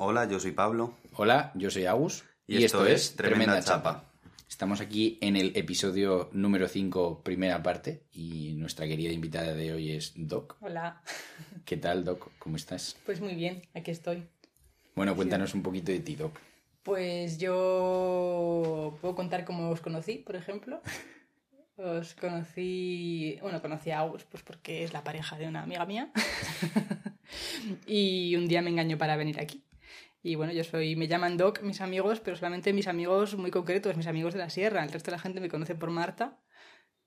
Hola, yo soy Pablo. Hola, yo soy Agus. Y esto es Tremenda Chapa. Estamos aquí en el episodio número 5, primera parte, y nuestra querida invitada de hoy es Doc. Hola. ¿Qué tal, Doc? ¿Cómo estás? Pues muy bien, aquí estoy. Bueno, cuéntanos un poquito de ti, Doc. Pues yo puedo contar cómo os conocí, por ejemplo. Os conocí, bueno, conocí a Agus pues porque es la pareja de una amiga mía. y un día me engañó para venir aquí. Y bueno, yo soy, me llaman Doc mis amigos, pero solamente mis amigos muy concretos, mis amigos de la sierra. El resto de la gente me conoce por Marta,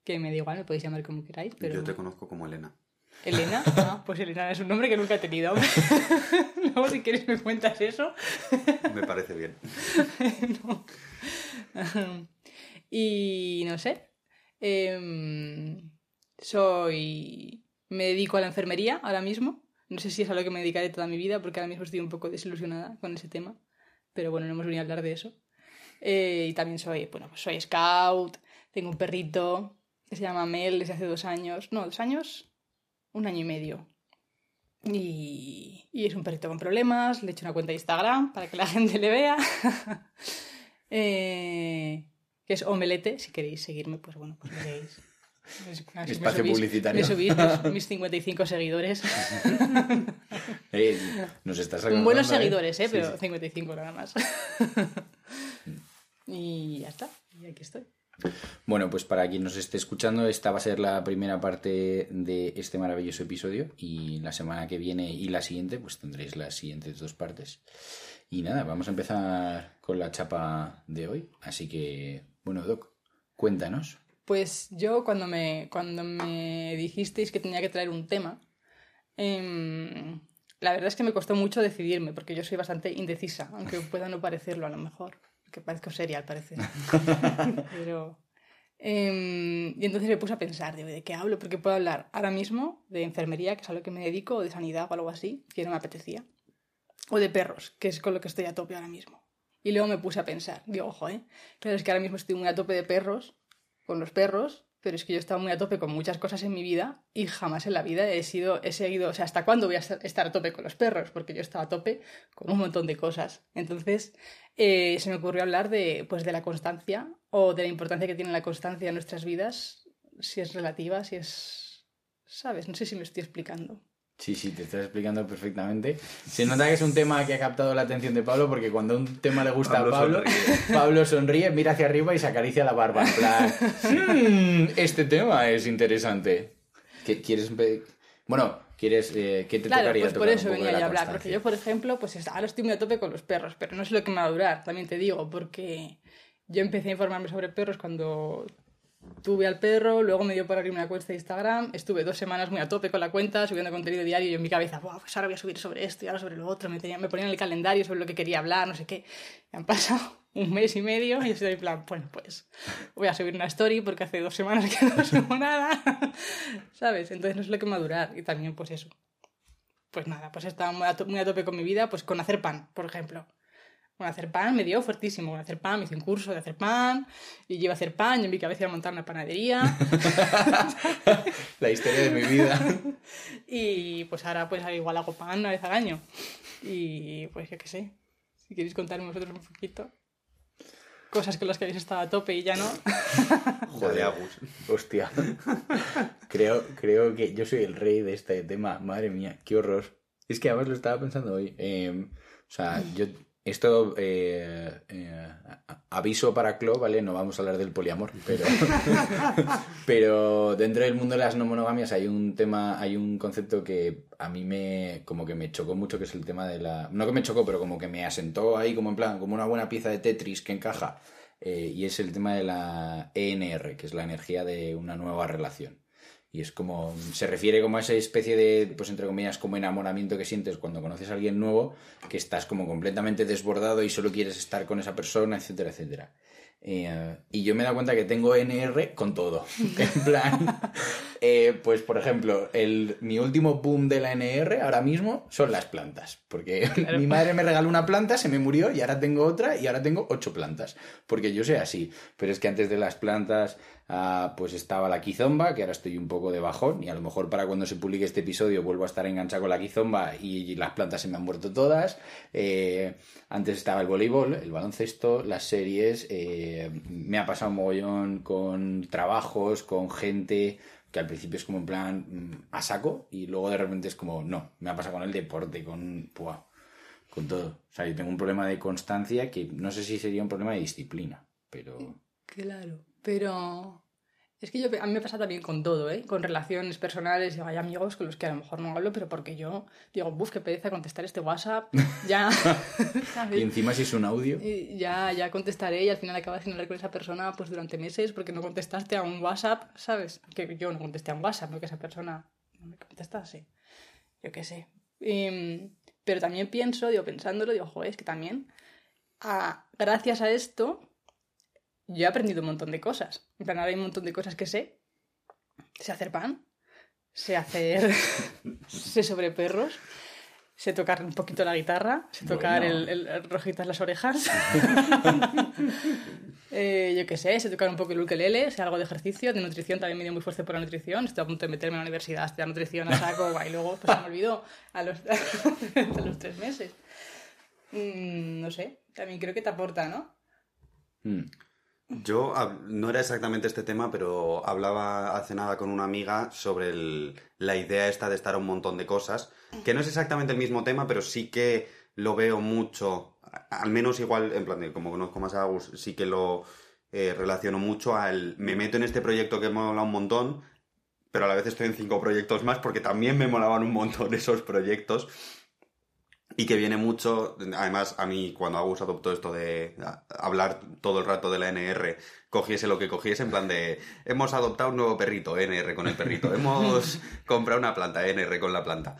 que me da igual, me podéis llamar como queráis. Pero... Yo te conozco como Elena. ¿Elena? Ah, pues Elena es un nombre que nunca he tenido. Luego, si quieres, me cuentas eso. Me parece bien. no. Y no sé. em, soy. Me dedico a la enfermería ahora mismo. No sé si es a lo que me dedicaré toda mi vida, porque ahora mismo estoy un poco desilusionada con ese tema. Pero bueno, no hemos venido a hablar de eso. Eh, y también soy, bueno, pues soy scout. Tengo un perrito que se llama Mel desde hace dos años. No, dos años. Un año y medio. Y, y es un perrito con problemas. Le he hecho una cuenta de Instagram para que la gente le vea. Eh, que es Omelete. Si queréis seguirme, pues bueno, pues me veis. Así Espacio me subís- publicitario. Me subís mis, mis 55 seguidores. Eh, nos estás Buenos ¿eh? seguidores, ¿eh? Sí, Pero sí. 55 nada más. y ya está. Y aquí estoy. Bueno, pues para quien nos esté escuchando, esta va a ser la primera parte de este maravilloso episodio y la semana que viene y la siguiente pues tendréis las siguientes dos partes. Y nada, vamos a empezar con la chapa de hoy. Así que, bueno, Doc, cuéntanos. Pues yo cuando me, cuando me dijisteis que tenía que traer un tema, em, la verdad es que me costó mucho decidirme, porque yo soy bastante indecisa, aunque pueda no parecerlo a lo mejor, que parezco seria al parecer. Pero, em, y entonces me puse a pensar, digo, ¿de qué hablo? Porque puedo hablar ahora mismo de enfermería, que es a lo que me dedico, o de sanidad o algo así, que no me apetecía, o de perros, que es con lo que estoy a tope ahora mismo. Y luego me puse a pensar, digo, ojo, ¿eh? Claro, es que ahora mismo estoy muy a tope de perros, con los perros, pero es que yo he estado muy a tope con muchas cosas en mi vida y jamás en la vida he sido, he seguido, o sea, ¿hasta cuándo voy a estar- a tope con los perros? Porque yo he estado a tope con un montón de cosas. Entonces, eh, se me ocurrió hablar de, pues, de la constancia o de la importancia que tiene la constancia en nuestras vidas, si es relativa, si es... ¿Sabes? No sé si me estoy explicando. Sí, sí, te estás explicando perfectamente. Se nota que es un tema que ha captado la atención de Pablo porque cuando un tema le gusta Pablo a Pablo, sonríe. Pablo sonríe, mira hacia arriba y se acaricia la barba. En plan, "Mm, este tema es interesante. ¿Qué, ¿Quieres Bueno, ¿quieres, eh, ¿qué te Claro, tocaría pues por eso venía yo a hablar, porque yo, por ejemplo, pues es- ahora estoy muy a tope con los perros, pero no sé lo que me va a durar, también te digo, porque yo empecé a informarme sobre perros cuando tuve al perro, luego me dio por abrir una cuenta de Instagram, estuve dos semanas muy a tope con la cuenta, subiendo contenido diario y en mi cabeza, Buah, pues ahora voy a subir sobre esto y ahora sobre lo otro, me, tenía, me ponían el calendario sobre lo que quería hablar, no sé qué. Y han pasado un mes y medio y estoy en plan, bueno, pues voy a subir una story porque hace dos semanas que no subo nada, ¿sabes? Entonces no sé lo que me va a durar y también pues eso. Pues nada, pues estaba muy muy a tope con mi vida, pues con hacer pan, por ejemplo. Con hacer pan me dio fuertísimo. Con hacer pan me hice un curso de hacer pan y yo iba a hacer pan y en mi cabeza iba a montar una panadería. La historia de mi vida. y pues ahora pues igual hago pan una vez al año. Y pues yo qué sé. Si queréis contarme vosotros un poquito. Cosas con las que habéis estado a tope y ya no. Joder, Agus. Hostia. Creo, creo que yo soy el rey de este tema. Madre mía, qué horror. Es que además lo estaba pensando hoy. Eh, o sea, yo. Esto. eh, eh, aviso para Clo, ¿vale? No vamos a hablar del poliamor, pero. pero dentro del mundo de las no monogamias hay un tema, hay un concepto que a mí me. como que me chocó mucho, que es el tema de la. No que me chocó, pero como que me asentó ahí, como en plan, como una buena pieza de Tetris que encaja. Eh, y es el tema de la ENR, que es la energía de una nueva relación. Y es como, se refiere como a esa especie de, pues entre comillas, como enamoramiento que sientes cuando conoces a alguien nuevo, que estás como completamente desbordado y solo quieres estar con esa persona, etcétera, etcétera. Eh, y yo me he dado cuenta que tengo NR con todo. En plan, Eh, pues, por ejemplo, el, mi último boom de la NR ahora mismo son las plantas. Porque mi madre me regaló una planta, se me murió y ahora tengo otra y ahora tengo ocho plantas. Porque yo soy así. Pero es que antes de las plantas ah, pues estaba la quizomba, que ahora estoy un poco de bajón y a lo mejor para cuando se publique este episodio vuelvo a estar enganchado con la quizomba y, las plantas se me han muerto todas. Eh, antes estaba el voleibol, el baloncesto, las series. eh, me ha pasado un mogollón con trabajos, con gente que al principio es como en plan mm, a saco y luego de repente es como, no, me ha pasado con el deporte, con, puah, con todo. O sea, yo tengo un problema de constancia que no sé si sería un problema de disciplina, pero... Claro, pero es que yo, a mí me pasa también con todo, ¿eh? Con relaciones personales, digo, hay amigos con los que a lo mejor no hablo, pero porque yo digo, buf, qué pereza contestar este WhatsApp, ya, ¿sabes? Y encima si es un audio... Y ya, ya contestaré y al final acabas sin hablar con esa persona pues durante meses porque no contestaste a un WhatsApp, ¿sabes? Que yo no contesté a un WhatsApp, no que esa persona no me contestase. Yo qué sé. Y, pero también pienso, digo, pensándolo, digo, joder, es que también, a- gracias a esto, yo he aprendido un montón de cosas. En plan, ahora hay un montón de cosas que sé. Sé hacer pan, sé hacer... sé sobre perros, sé tocar un poquito la guitarra, sé tocar Bueno. el, el- el rojitas las orejas. Eh, yo qué sé, sé tocar un poco el ukelele, sé algo de ejercicio, de nutrición, también me dio muy fuerte por la nutrición. Estoy a punto de meterme en la universidad, estudiar nutrición a saco, y luego pues se me olvidó a los, a los tres meses. Mm, no sé, también creo que te aporta, ¿no? Mm. Yo no era exactamente este tema, pero hablaba hace nada con una amiga sobre el- la idea esta de estar a un montón de cosas, que no es exactamente el mismo tema, pero sí que lo veo mucho, al menos igual, en plan como conozco más a Agus, sí que lo eh, relaciono mucho al me meto en este proyecto que me mola un montón, pero a la vez estoy en cinco proyectos más porque también me molaban un montón esos proyectos. Y que viene mucho, además a mí cuando Agus adoptó esto de hablar todo el rato de la NR, cogiese lo que cogiese, en plan de, hemos adoptado un nuevo perrito, NR con el perrito, hemos comprado una planta, NR con la planta.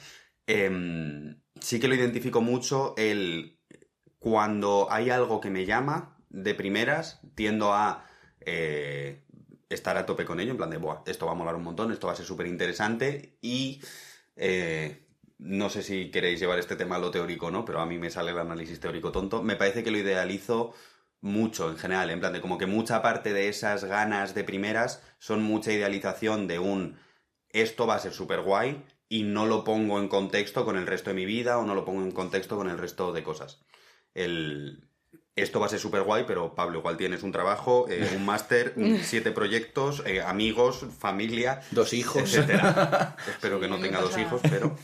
Em, sí que lo identifico mucho el, cuando hay algo que me llama de primeras, tiendo a eh, estar a tope con ello, en plan de, Buah, esto va a molar un montón, esto va a ser súper interesante y... eh, no sé si queréis llevar este tema a lo teórico o no, pero a mí me sale el análisis teórico tonto. Me parece que lo idealizo mucho en general, en plan de como que mucha parte de esas ganas de primeras son mucha idealización de un esto va a ser súper guay y no lo pongo en contexto con el resto de mi vida o no lo pongo en contexto con el resto de cosas. El, esto va a ser súper guay, pero Pablo, igual tienes un trabajo, eh, un máster, siete proyectos, eh, amigos, familia, Dos hijos. etcétera. Espero que no tenga dos hijos, pero...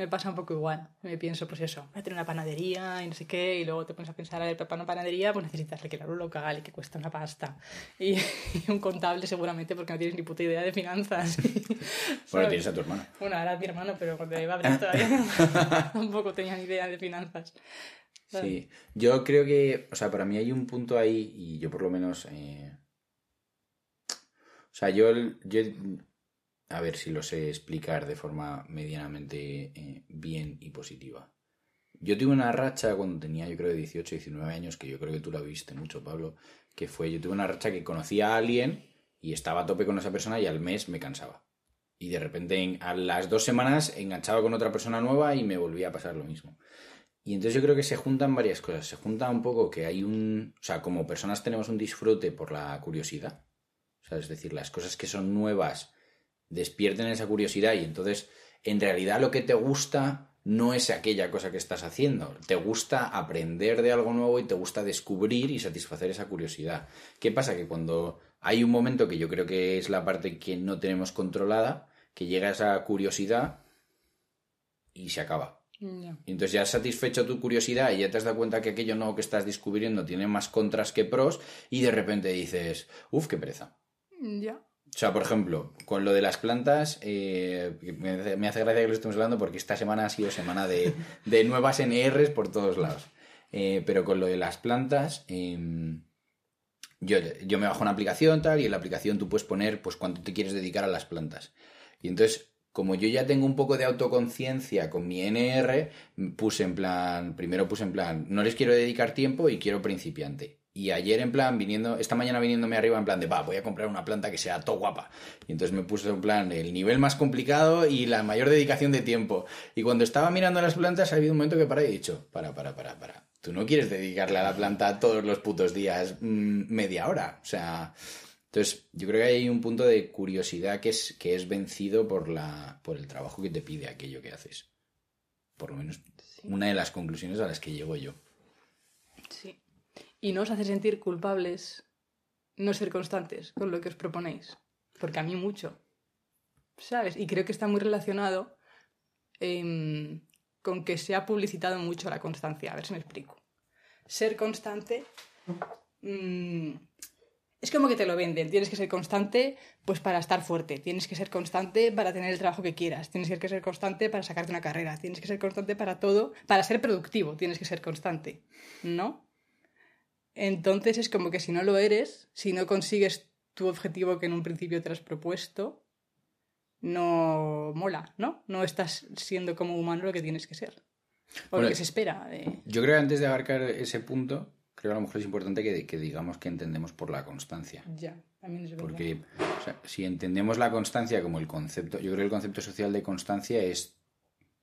Me pasa un poco igual. Me pienso, pues eso, voy a tener una panadería y no sé qué, y luego te pones a pensar, a ver, para una panadería, pues necesitas alquilar un local y que cuesta una pasta. Y, y un contable seguramente porque no tienes ni puta idea de finanzas. Bueno, tienes a tu hermano. Bueno, ahora es mi hermano, pero cuando iba a abrir todavía tampoco tenía ni idea de finanzas. ¿sabes? Sí, yo creo que, o sea, para mí hay un punto ahí y yo por lo menos, eh, o sea, yo, yo, a ver si lo sé explicar de forma medianamente eh, bien y positiva. Yo tuve una racha cuando tenía, yo creo, 18, 19 años, que yo creo que tú la viste mucho, Pablo, que fue, yo tuve una racha que conocía a alguien y estaba a tope con esa persona y al mes me cansaba. Y de repente en- a las dos semanas enganchaba con otra persona nueva y me volvía a pasar lo mismo. Y entonces yo creo que se juntan varias cosas. Se junta un poco que hay un... O sea, como personas tenemos un disfrute por la curiosidad. O sea, es decir, las cosas que son nuevas despierten esa curiosidad y entonces en realidad lo que te gusta no es aquella cosa que estás haciendo. Te gusta aprender de algo nuevo y te gusta descubrir y satisfacer esa curiosidad. ¿Qué pasa? Que cuando hay un momento que yo creo que es la parte que no tenemos controlada, que llega esa curiosidad y se acaba. Y entonces ya has satisfecho tu curiosidad y ya te has dado cuenta que aquello nuevo que estás descubriendo tiene más contras que pros y de repente dices, uff, qué pereza. Ya. O sea, por ejemplo, con lo de las plantas, eh, me, hace, gracia que lo estemos hablando porque esta semana ha sido semana de, de nuevas NRs por todos lados. Eh, pero con lo de las plantas, eh, yo, yo me bajo una aplicación tal y en la aplicación tú puedes poner pues cuánto te quieres dedicar a las plantas. Y entonces, como yo ya tengo un poco de autoconciencia con mi NR, puse en plan, primero puse en plan, no les quiero dedicar tiempo y quiero principiante. Y ayer, en plan, viniendo, esta mañana viniéndome arriba, en plan de, va, voy a comprar una planta que sea todo guapa. Y entonces me puse en plan el nivel más complicado y la mayor dedicación de tiempo. Y cuando estaba mirando las plantas, ha habido un momento que para y he dicho, para, para, para, para. Tú no quieres dedicarle a la planta todos los putos días mm, media hora. O sea, entonces yo creo que hay un punto de curiosidad que es, que es vencido por, la, por el trabajo que te pide aquello que haces. Por lo menos una de las conclusiones a las que llego yo. Sí. Y no os hace sentir culpables no ser constantes con lo que os proponéis. Porque a mí mucho. ¿Sabes? Y creo que está muy relacionado em, con que se ha publicitado mucho la constancia. A ver si me explico. Ser constante mm, es como que te lo venden. Tienes que ser constante pues para estar fuerte. Tienes que ser constante para tener el trabajo que quieras. Tienes que ser constante para sacarte una carrera. Tienes que ser constante para todo. Para ser productivo tienes que ser constante. ¿No? Entonces es como que si no lo eres, si no consigues tu objetivo que en un principio te has propuesto, no mola, ¿no? No estás siendo como humano lo que tienes que ser. O lo que se espera. Yo creo que antes de abarcar ese punto, creo que a lo mejor es importante que, digamos que entendemos por la constancia. Ya, también es verdad. Porque si entendemos la constancia como el concepto, yo creo que el concepto social de constancia es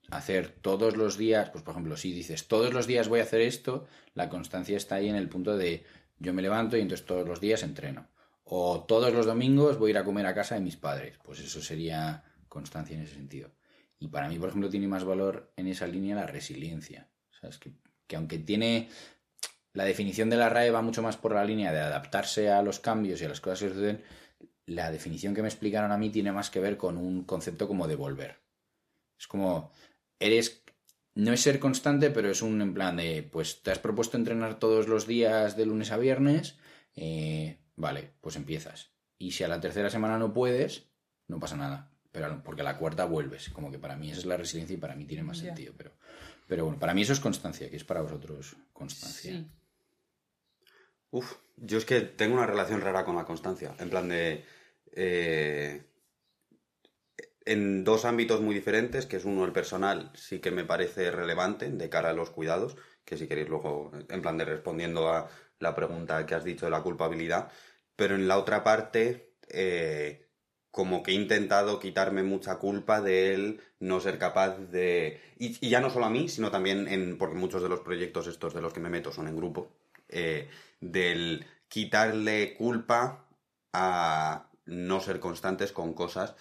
hacer todos los días, pues por ejemplo, si dices todos los días voy a hacer esto, la constancia está ahí en el punto de yo me levanto y entonces todos los días entreno. O todos los domingos voy a ir a comer a casa de mis padres. Pues eso sería constancia en ese sentido. Y para mí, por ejemplo, tiene más valor en esa línea la resiliencia. ¿Sabes? Que, que aunque tiene. La definición de la RAE va mucho más por la línea de adaptarse a los cambios y a las cosas que suceden. La definición que me explicaron a mí tiene más que ver con un concepto como de volver. Es como eres no es ser constante, pero es un en plan de, pues te has propuesto entrenar todos los días de lunes a viernes, eh, vale, pues empiezas. Y si a la tercera semana no puedes, no pasa nada, pero porque a la cuarta vuelves. Como que para mí esa es la resiliencia y para mí tiene más sentido, pero, pero bueno, para mí eso es constancia, que es para vosotros constancia. Uf, yo es que tengo una relación rara con la constancia, en plan de... Eh, en dos ámbitos muy diferentes, que es uno el personal, sí que me parece relevante de cara a los cuidados, que si queréis luego, en plan de respondiendo a la pregunta que has dicho de la culpabilidad, pero en la otra parte, eh, como que he intentado quitarme mucha culpa de él no ser capaz de... Y, ya no solo a mí, sino también en... porque muchos de los proyectos estos de los que me meto son en grupo, eh, del quitarle culpa a no ser constantes con cosas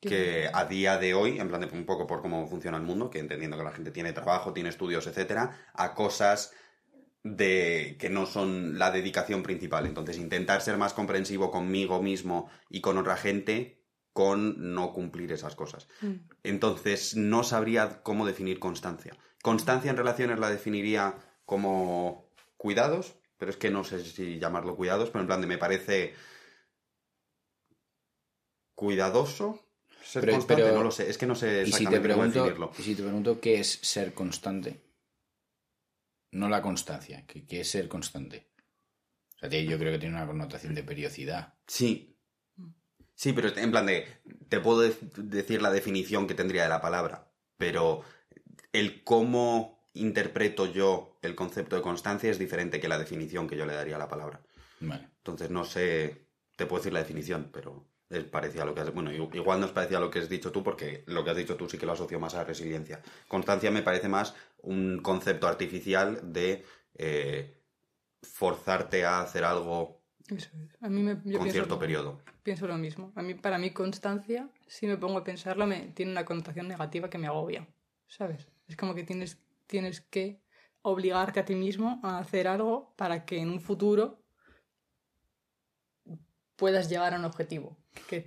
que a día de hoy, en plan de un poco por cómo funciona el mundo, que entendiendo que la gente tiene trabajo, tiene estudios, etcétera, a cosas de que no son la dedicación principal. Entonces, intentar ser más comprensivo conmigo mismo y con otra gente con no cumplir esas cosas. Mm. Entonces, no sabría cómo definir constancia. Constancia en relaciones la definiría como cuidados, pero es que no sé si llamarlo cuidados, pero en plan de me parece cuidadoso, ser constante, no lo sé. Es que no sé exactamente ¿Y si te pregunto, Y si te pregunto qué es ser constante, no la constancia, ¿qué, es ser constante? O sea, yo creo que tiene una connotación de periodicidad. Sí. Sí, pero en plan de. Te puedo decir la definición que tendría de la palabra, pero el cómo interpreto yo el concepto de constancia es diferente que la definición que yo le daría a la palabra. Vale. Entonces no sé. Te puedo decir la definición, pero parecía lo que has, bueno, igual no es parecía a lo que has dicho tú, porque lo que has dicho tú sí que lo asocio más a resiliencia. Constancia me parece más un concepto artificial de eh, forzarte a hacer algo a mí con cierto periodo. Pienso lo mismo. A mí, para mí, constancia, si me pongo a pensarlo, me, tiene una connotación negativa que me agobia. ¿Sabes? Es como que tienes, tienes que obligarte a ti mismo a hacer algo para que en un futuro puedas llegar a un objetivo.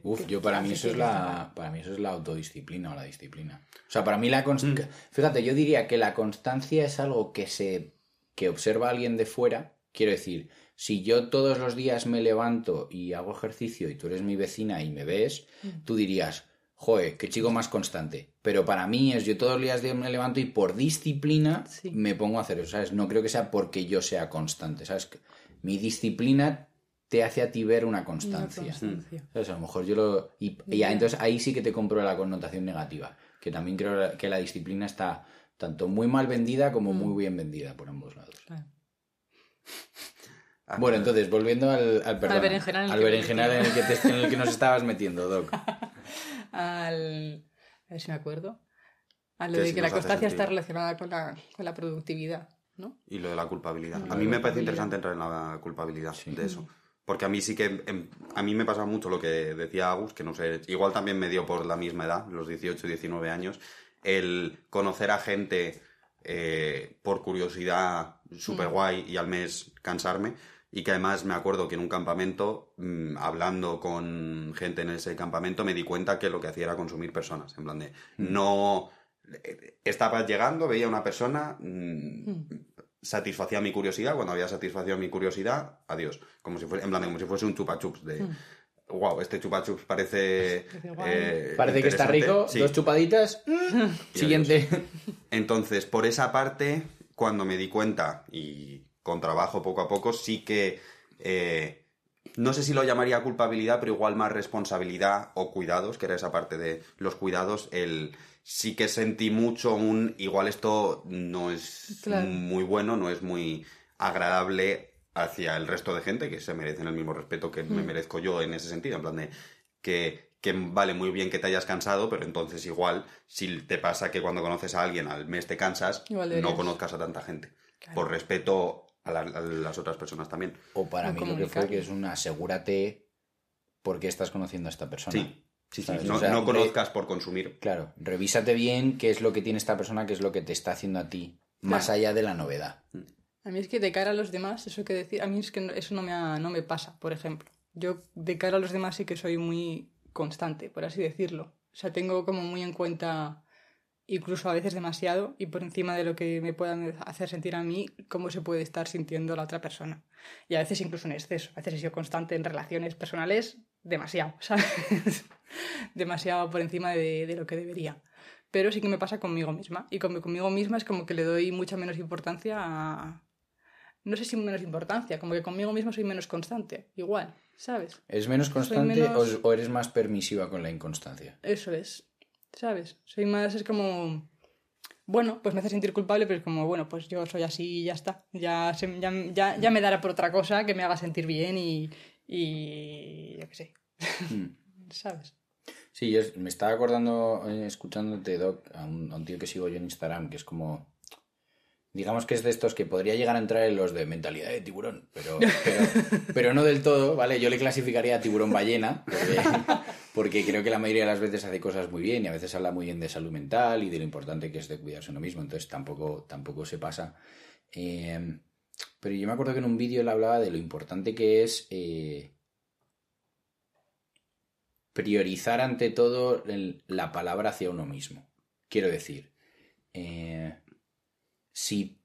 Uf, yo para mí eso es la para mí eso es la autodisciplina o la disciplina. O sea, para mí la constancia, mm. fíjate, yo diría que la constancia es algo que se que observa alguien de fuera, quiero decir, si yo todos los días me levanto y hago ejercicio y tú eres mi vecina y me ves, mm. tú dirías, joder, qué chico más constante. Pero para mí es yo todos los días me levanto y por disciplina me pongo a hacer eso, ¿sabes? No creo que sea porque yo sea constante, ¿sabes? Mi disciplina te hace a ti ver una constancia. A lo mejor yo lo... Y, entonces ahí sí que te compro la connotación negativa, que también creo que la disciplina está tanto muy mal vendida como muy mm. bien vendida por ambos lados. Bueno, entonces, volviendo al, al, perdón, Al berenjenal en el al berenjenal en el que, te- en el que nos estabas metiendo, Doc. Al... A ver si me acuerdo. A lo Que de si que la constancia está relacionada con la, con la productividad, ¿no? Y lo de la culpabilidad. A mí me parece interesante entrar en la culpabilidad Sí. de eso. Porque a mí sí que... em, a mí me pasa mucho lo que decía Agus, que no sé... Igual también me dio por la misma edad, los 18 y 19 años, el conocer a gente eh, por curiosidad súper guay y al mes cansarme. Y que además me acuerdo que en un campamento, mm, hablando con gente en ese campamento, me di cuenta que lo que hacía era consumir personas. En plan de, no... eh, Estaba llegando, veía una persona, mm, satisfacía mi curiosidad, cuando había satisfacido mi curiosidad, adiós. Como si fuese, en plan como si fuese un chupa chups de... Wow, este chupa chups parece... Eh, Parece que está interesante". rico, Sí. dos chupaditas. mm, Y siguiente. Entonces, por esa parte, cuando me di cuenta, y con trabajo poco a poco, sí que eh, no sé si lo llamaría culpabilidad, pero igual más responsabilidad o cuidados, que era esa parte de los cuidados, el sí que sentí mucho un igual esto no es Claro. muy bueno, no es muy agradable hacia el resto de gente que se merecen el mismo respeto que me merezco yo en ese sentido, en plan de que, que vale muy bien que te hayas cansado, pero entonces igual si te pasa que cuando conoces a alguien al mes te cansas, Igual no conozcas a tanta gente, Claro. por respeto a, la- a las otras personas también. O para O mí lo que fue que es un asegúrate por qué estás conociendo a esta persona. Sí, sí, sí. ¿Sabes? No, O sea, no re- conozcas por consumir. Claro, revísate bien qué es lo que tiene esta persona, qué es lo que te está haciendo a ti, más allá de la novedad. A mí es que de cara a los demás, eso que decir, a mí es que no- eso no me, ha- no me pasa, por ejemplo. Yo de cara a los demás sí que soy muy constante, por así decirlo. O sea, tengo como muy en cuenta, incluso a veces demasiado, y por encima de lo que me puedan hacer sentir a mí, cómo se puede estar sintiendo la otra persona. Y a veces incluso en exceso. A veces he sido constante en relaciones personales, demasiado, ¿sabes? demasiado por encima de, de lo que debería. Pero sí que me pasa conmigo misma. Y con- conmigo misma es como que le doy mucha menos importancia a... No sé si menos importancia, como que conmigo misma soy menos constante. Igual, ¿sabes? ¿Es menos constante menos- o, o eres más permisiva con la inconstancia? Eso es, ¿sabes? Soy más, es como... Bueno, pues me hace sentir culpable, pero es como, bueno, pues yo soy así y ya está. Ya, se- ya, ya, ya me dará por otra cosa que me haga sentir bien y... y yo qué sé, Mm. ¿sabes? Sí, yo me estaba acordando, eh, escuchándote, Doc, a un, a un tío que sigo yo en Instagram, que es como... Digamos que es de estos que podría llegar a entrar en los de mentalidad de tiburón, pero, pero, pero no del todo, ¿vale? Yo le clasificaría a tiburón ballena, porque, porque creo que la mayoría de las veces hace cosas muy bien y a veces habla muy bien de salud mental y de lo importante que es de cuidarse uno mismo, entonces tampoco, tampoco se pasa. Eh, pero yo me acuerdo que en un vídeo él hablaba de lo importante que es eh, priorizar ante todo la palabra hacia uno mismo. Quiero decir, eh, si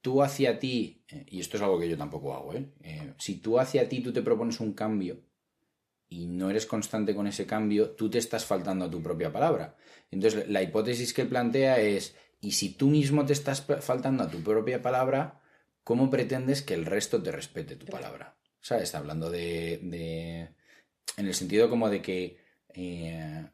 tú hacia ti, eh, y esto es algo que yo tampoco hago, si tú hacia ti tú te propones un cambio y no eres constante con ese cambio, tú te estás faltando a tu propia palabra. Entonces, la hipótesis que plantea es, y si tú mismo te estás faltando a tu propia palabra, ¿cómo pretendes que el resto te respete tu palabra? ¿Sabes? Hablando de... de- en el sentido como de que eh,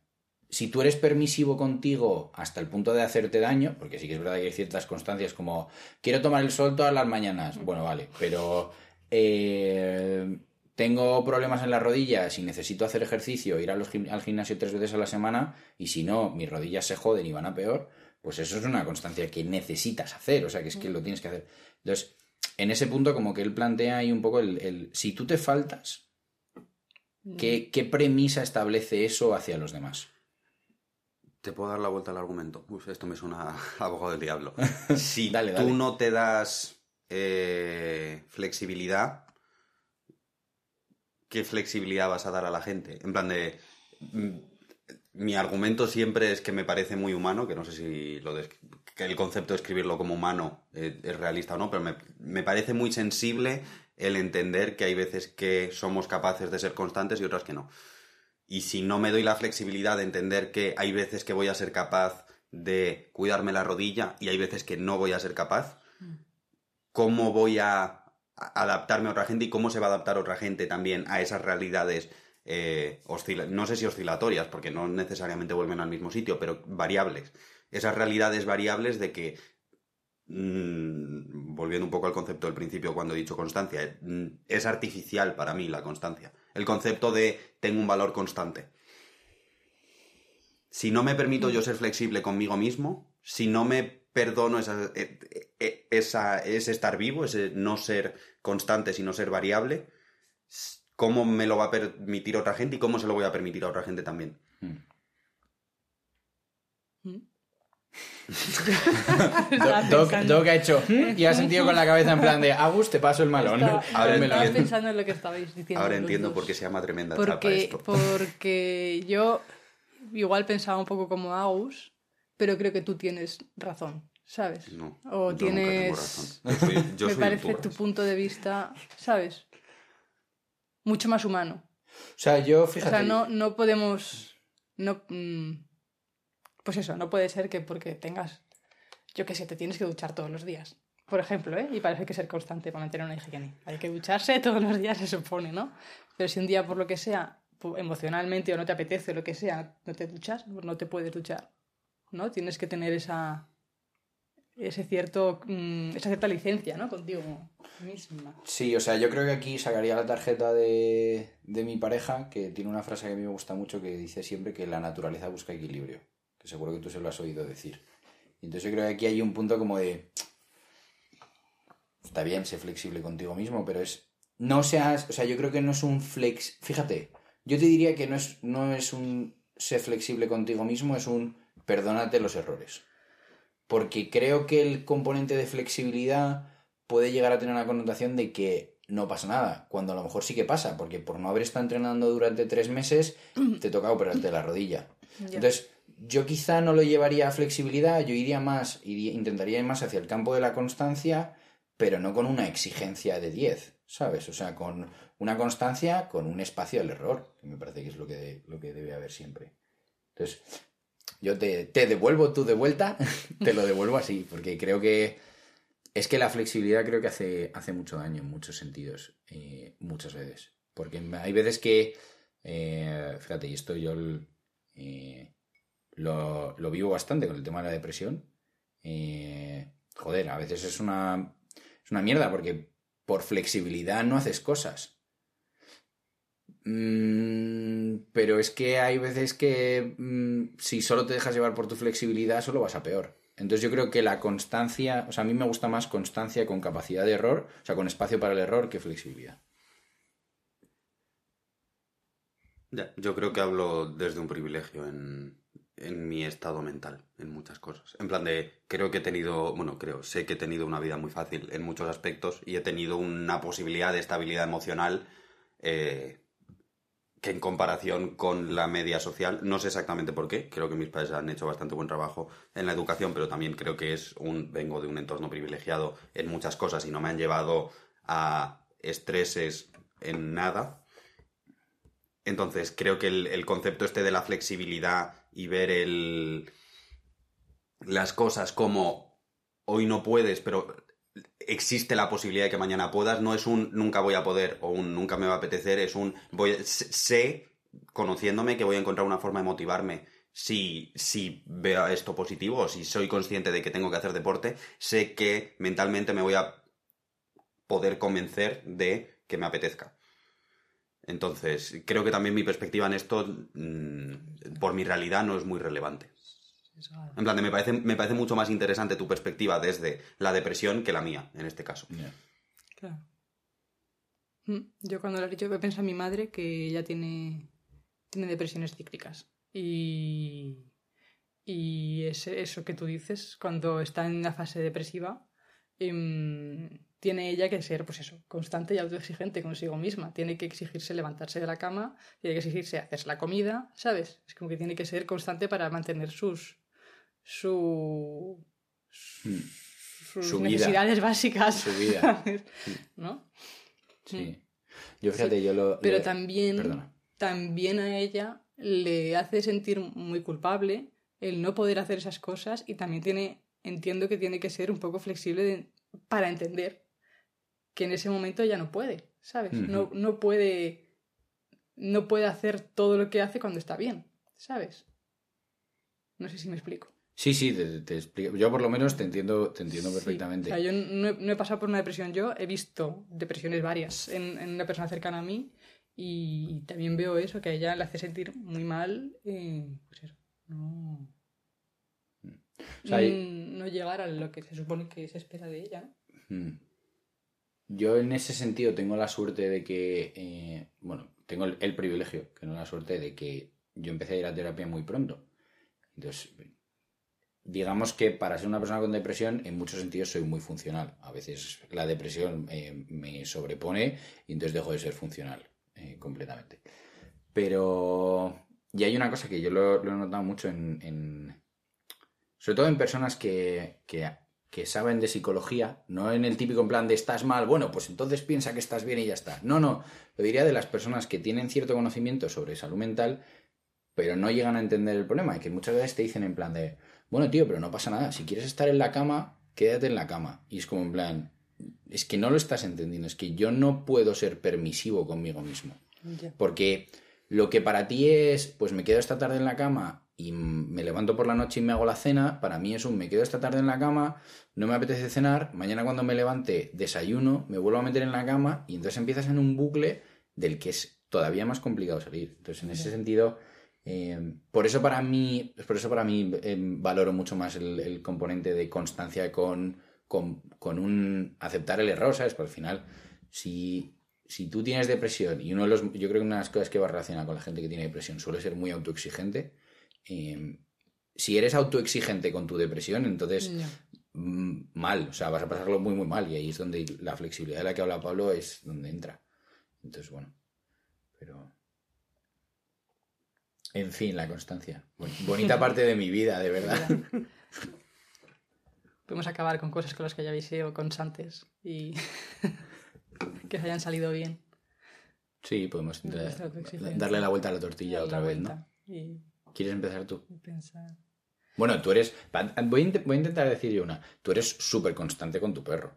si tú eres permisivo contigo hasta el punto de hacerte daño, porque sí que es verdad que hay ciertas constancias como quiero tomar el sol todas las mañanas, bueno, vale, pero eh, tengo problemas en las rodillas y necesito hacer ejercicio, ir a los gim- al gimnasio tres veces a la semana y si no, mis rodillas se joden y van a peor, pues eso es una constancia que necesitas hacer, o sea, que es que lo tienes que hacer. Entonces, en ese punto como que él plantea ahí un poco el, el si tú te faltas, ¿qué, qué premisa establece eso hacia los demás? Te puedo dar la vuelta al argumento. Uf, esto me suena a abogado del diablo. Si Dale, tú dale. no te das eh, flexibilidad, ¿qué flexibilidad vas a dar a la gente? En plan de... mm, Mi argumento siempre es que me parece muy humano, que no sé si lo que el concepto de escribirlo como humano eh, es realista o no, pero me, me parece muy sensible el entender que hay veces que somos capaces de ser constantes y otras que no. Y si no me doy la flexibilidad de entender que hay veces que voy a ser capaz de cuidarme la rodilla y hay veces que no voy a ser capaz, ¿cómo voy a- adaptarme a otra gente y cómo se va a adaptar otra gente también a esas realidades eh, no sé si oscilatorias, porque no necesariamente vuelven al mismo sitio, pero variables. Esas realidades variables de que mm, volviendo un poco al concepto del principio cuando he dicho constancia, mm, es artificial para mí la constancia. El concepto de tengo un valor constante. Si no me permito yo ser flexible conmigo mismo, si no me perdono esa, eh, eh, esa- ese estar vivo, ese no ser constante, sino ser variable, ¿cómo me lo va a permitir otra gente y cómo se lo voy a permitir a otra gente también? Doc, pensando- Doc ha hecho "Hmm", y ha sentido con la cabeza en plan de Agus, te paso el malón. Estaba, Ahora estaba entiendo. pensando en lo que estabais diciendo. Ahora entiendo por qué se llama tremenda chapa Porque, esto. porque yo igual pensaba un poco como Agus, pero creo que tú tienes razón, ¿sabes? No, o yo nunca tengo tienes... razón. Yo soy, yo me soy parece tu punto de vista, ¿sabes? Mucho más humano. O sea, yo, O fíjate. sea, no, no podemos... No, mm, pues eso, no puede ser que porque tengas... Yo qué sé, te tienes que duchar todos los días. Por ejemplo, ¿eh? Y parece que ser constante para mantener una higiene. Hay que ducharse todos los días, se supone, ¿no? Pero si un día, por lo que sea, emocionalmente o no te apetece o lo que sea, no te duchas, pues no te puedes duchar. ¿No? Tienes que tener esa... Ese cierto, mm, esa cierta licencia, ¿no? Contigo misma. Sí, o sea, yo creo que aquí sacaría la tarjeta de, de mi pareja, que tiene una frase que a mí me gusta mucho, que dice siempre que la naturaleza busca equilibrio. Que seguro que tú se lo has oído decir. Entonces yo creo que aquí hay un punto como de... Está bien, sé flexible contigo mismo, pero es... No seas... O sea, yo creo que no es un flex... Fíjate, yo te diría que no es, no es un sé flexible contigo mismo, es un perdónate los errores. Porque creo que el componente de flexibilidad puede llegar a tener una connotación de que no pasa nada, cuando a lo mejor sí que pasa, porque por no haber estado entrenando durante tres meses, te toca operarte la rodilla. Entonces, yo quizá no lo llevaría a flexibilidad, yo iría más, iría- intentaría ir más hacia el campo de la constancia, pero no con una exigencia de 10, ¿sabes? O sea, con una constancia, con un espacio al error, que me parece que es lo que, lo que debe haber siempre. Entonces, yo te, te devuelvo tú de vuelta, te lo devuelvo así, porque creo que es que la flexibilidad creo que hace, hace mucho daño en muchos sentidos, eh, muchas veces. Porque hay veces que, eh, fíjate, y esto yo eh, lo, lo vivo bastante con el tema de la depresión. Joder, a veces es una, es una mierda porque por flexibilidad no haces cosas. Mm, pero es que hay veces que mm, si solo te dejas llevar por tu flexibilidad, solo vas a peor. Entonces yo creo que la constancia, o sea, a mí me gusta más constancia con capacidad de error, o sea, con espacio para el error que flexibilidad. Ya, yo creo que hablo desde un privilegio en, en mi estado mental, en muchas cosas. En plan de, creo que he tenido, bueno, creo, sé que he tenido una vida muy fácil en muchos aspectos y he tenido una posibilidad de estabilidad emocional eh, que en comparación con la media social, no sé exactamente por qué, creo que mis padres han hecho bastante buen trabajo en la educación, pero también creo que es un, vengo de un entorno privilegiado en muchas cosas y no me han llevado a estreses en nada. Entonces, creo que el, concepto este de la flexibilidad y ver el, las cosas como hoy no puedes, pero existe la posibilidad de que mañana puedas, no es un nunca voy a poder o un nunca me va a apetecer, es un voy sé, conociéndome, que voy a encontrar una forma de motivarme. Si, si veo esto positivo o si soy consciente de que tengo que hacer deporte, sé que mentalmente me voy a poder convencer de que me apetezca. Entonces, creo que también mi perspectiva en esto, mm, por mi realidad, no es muy relevante. En plan, de, me parece, me parece mucho más interesante tu perspectiva desde la depresión que la mía, en este caso. Claro. Mm, Yo cuando lo he dicho, he pensado en mi madre que ella tiene, tiene depresiones cíclicas. Y, y es eso que tú dices, cuando está en la fase depresiva, em, tiene ella que ser, pues eso, constante y autoexigente consigo misma. Tiene que exigirse levantarse de la cama, tiene que exigirse hacerse la comida, ¿sabes? Es como que tiene que ser constante para mantener sus, su, Mm, sus Su vida. necesidades básicas. Su vida. ¿sabes? ¿No? Mm. Sí. Yo fíjate, yo lo... Pero le- también, Perdona. también a ella le hace sentir muy culpable el no poder hacer esas cosas y también tiene, entiendo que tiene que ser un poco flexible de- para entender que en ese momento ya no puede, ¿sabes? no, no puede no puede hacer todo lo que hace cuando está bien, ¿sabes? No sé si me explico. Sí, sí, te, te explico. Yo por lo menos te entiendo, te entiendo Sí. perfectamente. O sea, yo no he, no he pasado por una depresión yo, he visto depresiones varias en, en una persona cercana a mí y también veo eso, que a ella le hace sentir muy mal, eh, pues eso, no, O sea, no llegar a lo que se supone que se espera de ella. ¿no? Mm. Yo en ese sentido tengo la suerte de que, eh, bueno, tengo el, el privilegio, que no la suerte, de que yo empecé a ir a terapia muy pronto. Entonces, digamos que para ser una persona con depresión, en muchos sentidos soy muy funcional. A veces la depresión eh, me sobrepone y entonces dejo de ser funcional eh, completamente. Pero, y hay una cosa que yo lo, he notado mucho en, sobre todo en personas que, que, que saben de psicología, no en el típico plan de estás mal, bueno, pues entonces piensa que estás bien y ya está. No, no, lo diría de las personas que tienen cierto conocimiento sobre salud mental, pero no llegan a entender el problema y que muchas veces te dicen en plan de, bueno, tío, pero no pasa nada, si quieres estar en la cama, quédate en la cama. Y es como en plan, es que no lo estás entendiendo, es que yo no puedo ser permisivo conmigo mismo. Porque lo que para ti es, pues me quedo esta tarde en la cama y me levanto por la noche y me hago la cena, para mí es un me quedo esta tarde en la cama, no me apetece cenar, mañana cuando me levante desayuno, me vuelvo a meter en la cama y entonces empiezas en un bucle del que es todavía más complicado salir. Entonces, en ese sentido, eh, por eso para mí, por eso para mí eh, valoro mucho más el, el componente de constancia con, con, con un aceptar el error, ¿sabes? Porque al final, si, si tú tienes depresión, y uno de los, yo creo que una de las cosas que va relacionada con la gente que tiene depresión suele ser muy autoexigente. eh, si eres autoexigente con tu depresión, entonces mm, mal, o sea, vas a pasarlo muy, muy mal. Y ahí es donde la flexibilidad de la que habla Pablo es donde entra. Entonces, bueno, pero. En fin, la constancia. Bon- Bonita parte de mi vida, de verdad. Podemos acabar con cosas con las que ya habéis sido constantes y que hayan salido bien. Sí, podemos darle la vuelta a la tortilla otra la vez, ¿no? Y ¿Quieres empezar tú? pensar. Bueno, tú eres. Voy a, voy a intentar decir yo una. Tú eres súper constante con tu perro.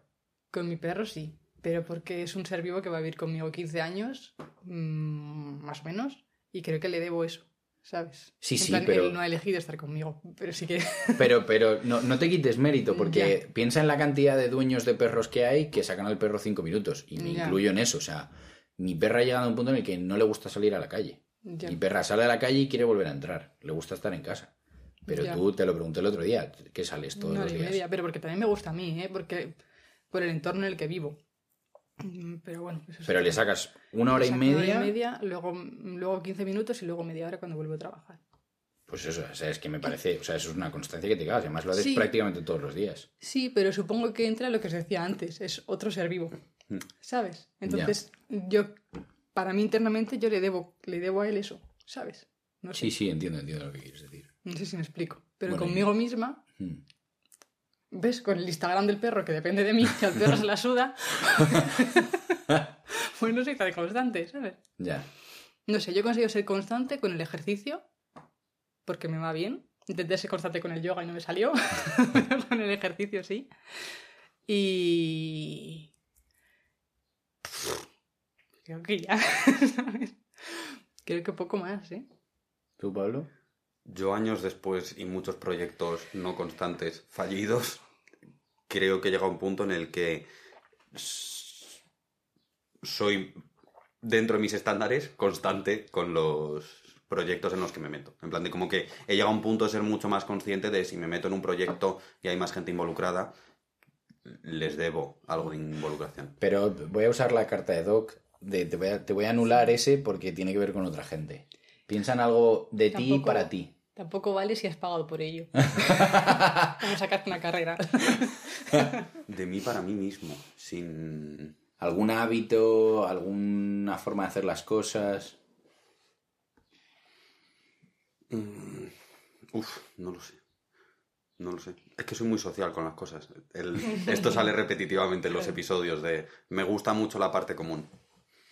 Con mi perro sí, pero porque es un ser vivo que va a vivir conmigo 15 años, mm, más o menos, y creo que le debo eso, ¿sabes? Sí, En sí, plan, pero- Él no ha elegido estar conmigo, pero sí que... Pero, pero no, no te quites mérito, porque piensa en la cantidad de dueños de perros que hay que sacan al perro cinco minutos. Y me incluyo en eso. O sea, mi perra ha llegado a un punto en el que no le gusta salir a la calle. Ya. Mi perra sale a la calle y quiere volver a entrar. Le gusta estar en casa. Pero tú te lo pregunté el otro día, ¿qué sales todos los días? media, pero porque también me gusta a mí, ¿eh? Porque por el entorno en el que vivo. Mm, Pero bueno, eso es Pero le sacas una hora y Exacto, una media. hora y media, luego, luego 15 minutos y luego media hora cuando vuelvo a trabajar. Pues eso, o sea, es que me parece, o sea, eso es una constancia que te cagas. Además lo haces Sí. prácticamente todos los días. Sí, pero supongo que entra lo que os decía antes, es otro ser vivo, Mm. ¿sabes? Entonces, yo, para mí internamente, yo le debo, le debo a él eso, ¿sabes? No sé, Sí, sí, entiendo, entiendo lo que quieres decir. no sé si me explico. Pero Bueno, conmigo misma, Mm. ¿Ves? Con el Instagram del perro, que depende de mí, que al perro se la suda, pues no soy tan constante, ¿sabes? Ya. No sé, yo he conseguido ser constante con el ejercicio, porque me va bien. Intenté ser constante con el yoga y no me salió, pero con el ejercicio sí. Y... Creo que ya. ¿sabes? Creo que poco más, ¿eh? ¿Tú, Pablo? Yo años después y muchos proyectos no constantes fallidos, creo que llega un punto en el que soy, dentro de mis estándares, constante con los proyectos en los que me meto. En plan de como que he llegado a un punto de ser mucho más consciente de si me meto en un proyecto y hay más gente involucrada, les debo algo de involucración. Pero voy a usar la carta de Doc. De, te voy a anular ese porque tiene que ver con otra gente. Piensa en algo de ti y para ti. Tampoco vale si has pagado por ello. Vamos a sacarte una carrera. De mí para mí mismo, sin... ¿Algún hábito, alguna forma de hacer las cosas? Mm, Uf, no lo sé. No lo sé. Es que soy muy social con las cosas. El- esto sale repetitivamente en los episodios de me gusta mucho la parte común.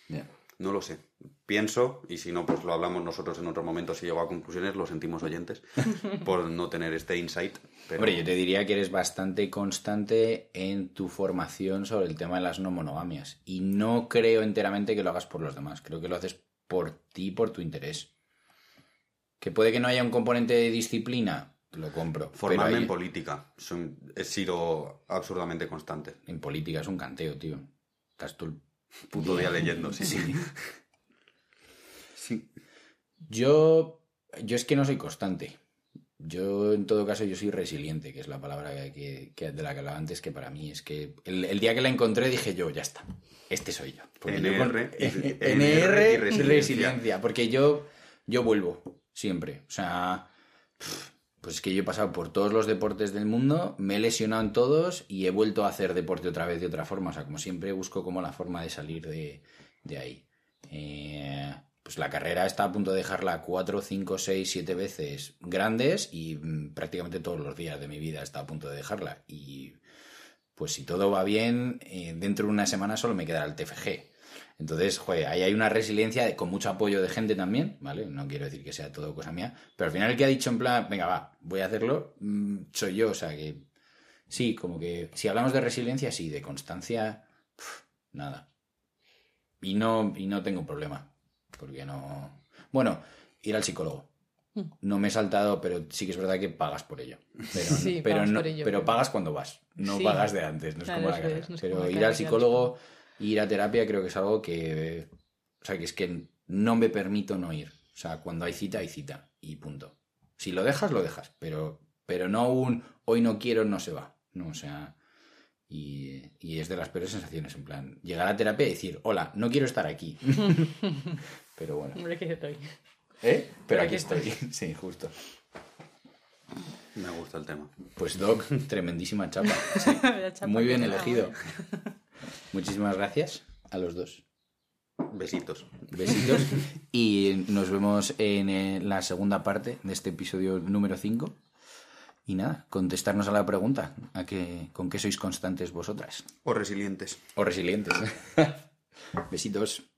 Ya. No lo sé. Pienso, y si no, pues lo hablamos nosotros en otro momento si llego a conclusiones, lo sentimos oyentes, por no tener este insight. Pero... Hombre, yo te diría que eres bastante constante en tu formación sobre el tema de las no monogamias. Y no creo enteramente que lo hagas por los demás. Creo que lo haces por ti, por tu interés. Que puede que no haya un componente de disciplina, lo compro. Formarme Pero en política. Soy- he sido absurdamente constante. en política es un canteo, tío. Estás tú Puto día leyendo, sí, sí. Sí. Yo, yo es que no soy constante. Yo, en todo caso, yo soy resiliente, que es la palabra que, que- de la que hablaba antes, que para mí es que el, el día que la encontré dije yo, ya está, este soy yo. Porque yo con- NR y- NR NR y resiliencia. resiliencia, porque yo, yo vuelvo, siempre. O sea, pues es que yo he pasado por todos los deportes del mundo, me he lesionado en todos y he vuelto a hacer deporte otra vez de otra forma. O sea, como siempre busco como la forma de salir de, de ahí. Eh, pues la carrera está a punto de dejarla cuatro, cinco, seis, siete veces grandes y mm, prácticamente todos los días de mi vida está a punto de dejarla. Y pues si todo va bien, eh, dentro de una semana solo me quedará el TFG. Entonces, joder, ahí hay una resiliencia de- con mucho apoyo de gente también, ¿vale? No quiero decir que sea todo cosa mía, pero al final el que ha dicho en plan, venga, va, voy a hacerlo, mm, soy yo, o sea que sí, como que si hablamos de resiliencia, sí, de constancia, nada. Y no, y no tengo problema, porque no... Bueno, ir al psicólogo. Mm. No me he saltado, pero sí que es verdad que pagas por ello. Pero, Sí, pero, pagas no- ello, pero pagas cuando vas, no Sí. pagas de antes, no es Claro, como la es, carrera. no es pero ir carrera, ir a terapia creo que es algo que... O sea, que es que no me permito no ir. O sea, cuando hay cita, hay cita. Y punto. Si lo dejas, lo dejas. Pero, pero no un hoy no quiero, no se va. No, o sea... Y, y es de las peores sensaciones, en plan, llegar a terapia y decir, hola, no quiero estar aquí. pero bueno. Hombre, que estoy. ¿Eh? Pero Pero aquí aquí estoy. Sí, justo. Me gusta el tema. Pues Doc, tremendísima chapa. Vaya chapa Muy bien elegido. Muchísimas gracias a los dos. Besitos. Besitos. Y nos vemos en eh, la segunda parte de este episodio número 5. Y nada, contestarnos a la pregunta, a que, ¿con qué sois constantes vosotras? O resilientes. O resilientes. Besitos.